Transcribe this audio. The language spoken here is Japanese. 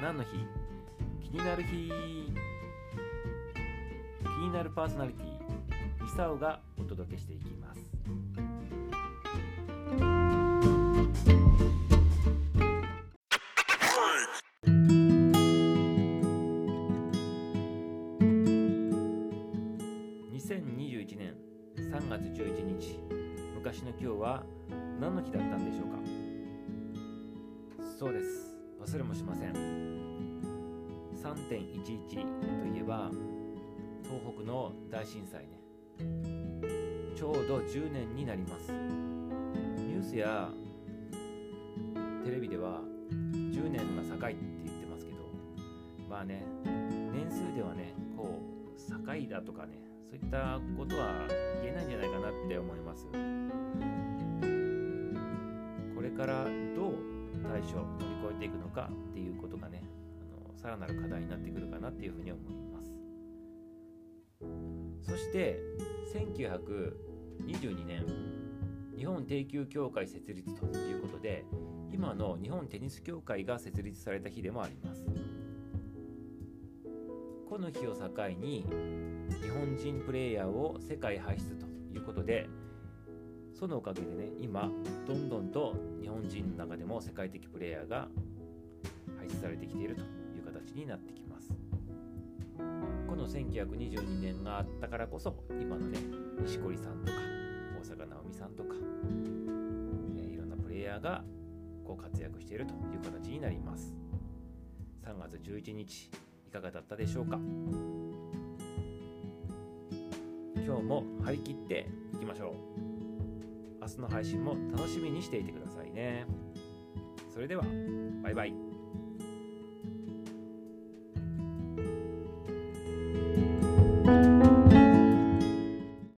何の日？気になる日。気になるパーソナリティ。ミサオがお届けしていきます。2021年3月11日。昔の今日は何の日だったんでしょうか？そうです。忘れもしません。3.11といえば東北の大震災ね。ちょうど10年になります。ニュースやテレビでは10年が境って言ってますけどまあね年数ではねこう境だとかねそういったことは言えないんじゃないかなって思いますこれからどう対処乗り越えていくのかっていうことがねあのさらなる課題になってくるかなっていうふうに思います。そして1922年日本定休協会設立ということで今の日本テニス協会が設立された日でもあります。この日を境に日本人プレイヤーを世界輩出ということでそのおかげでね今どんどんと中でも世界的プレイヤーが輩出されてきているという形になってきます。この1922年があったからこそ今のね錦織さんとか大坂なおみさんとか、えーいろんなプレイヤーがこう活躍しているという形になります。3月11日いかがだったでしょうか？今日も張り切っていきましょう。明日の配信も楽しみにしていてくださいね。それではバイバイ。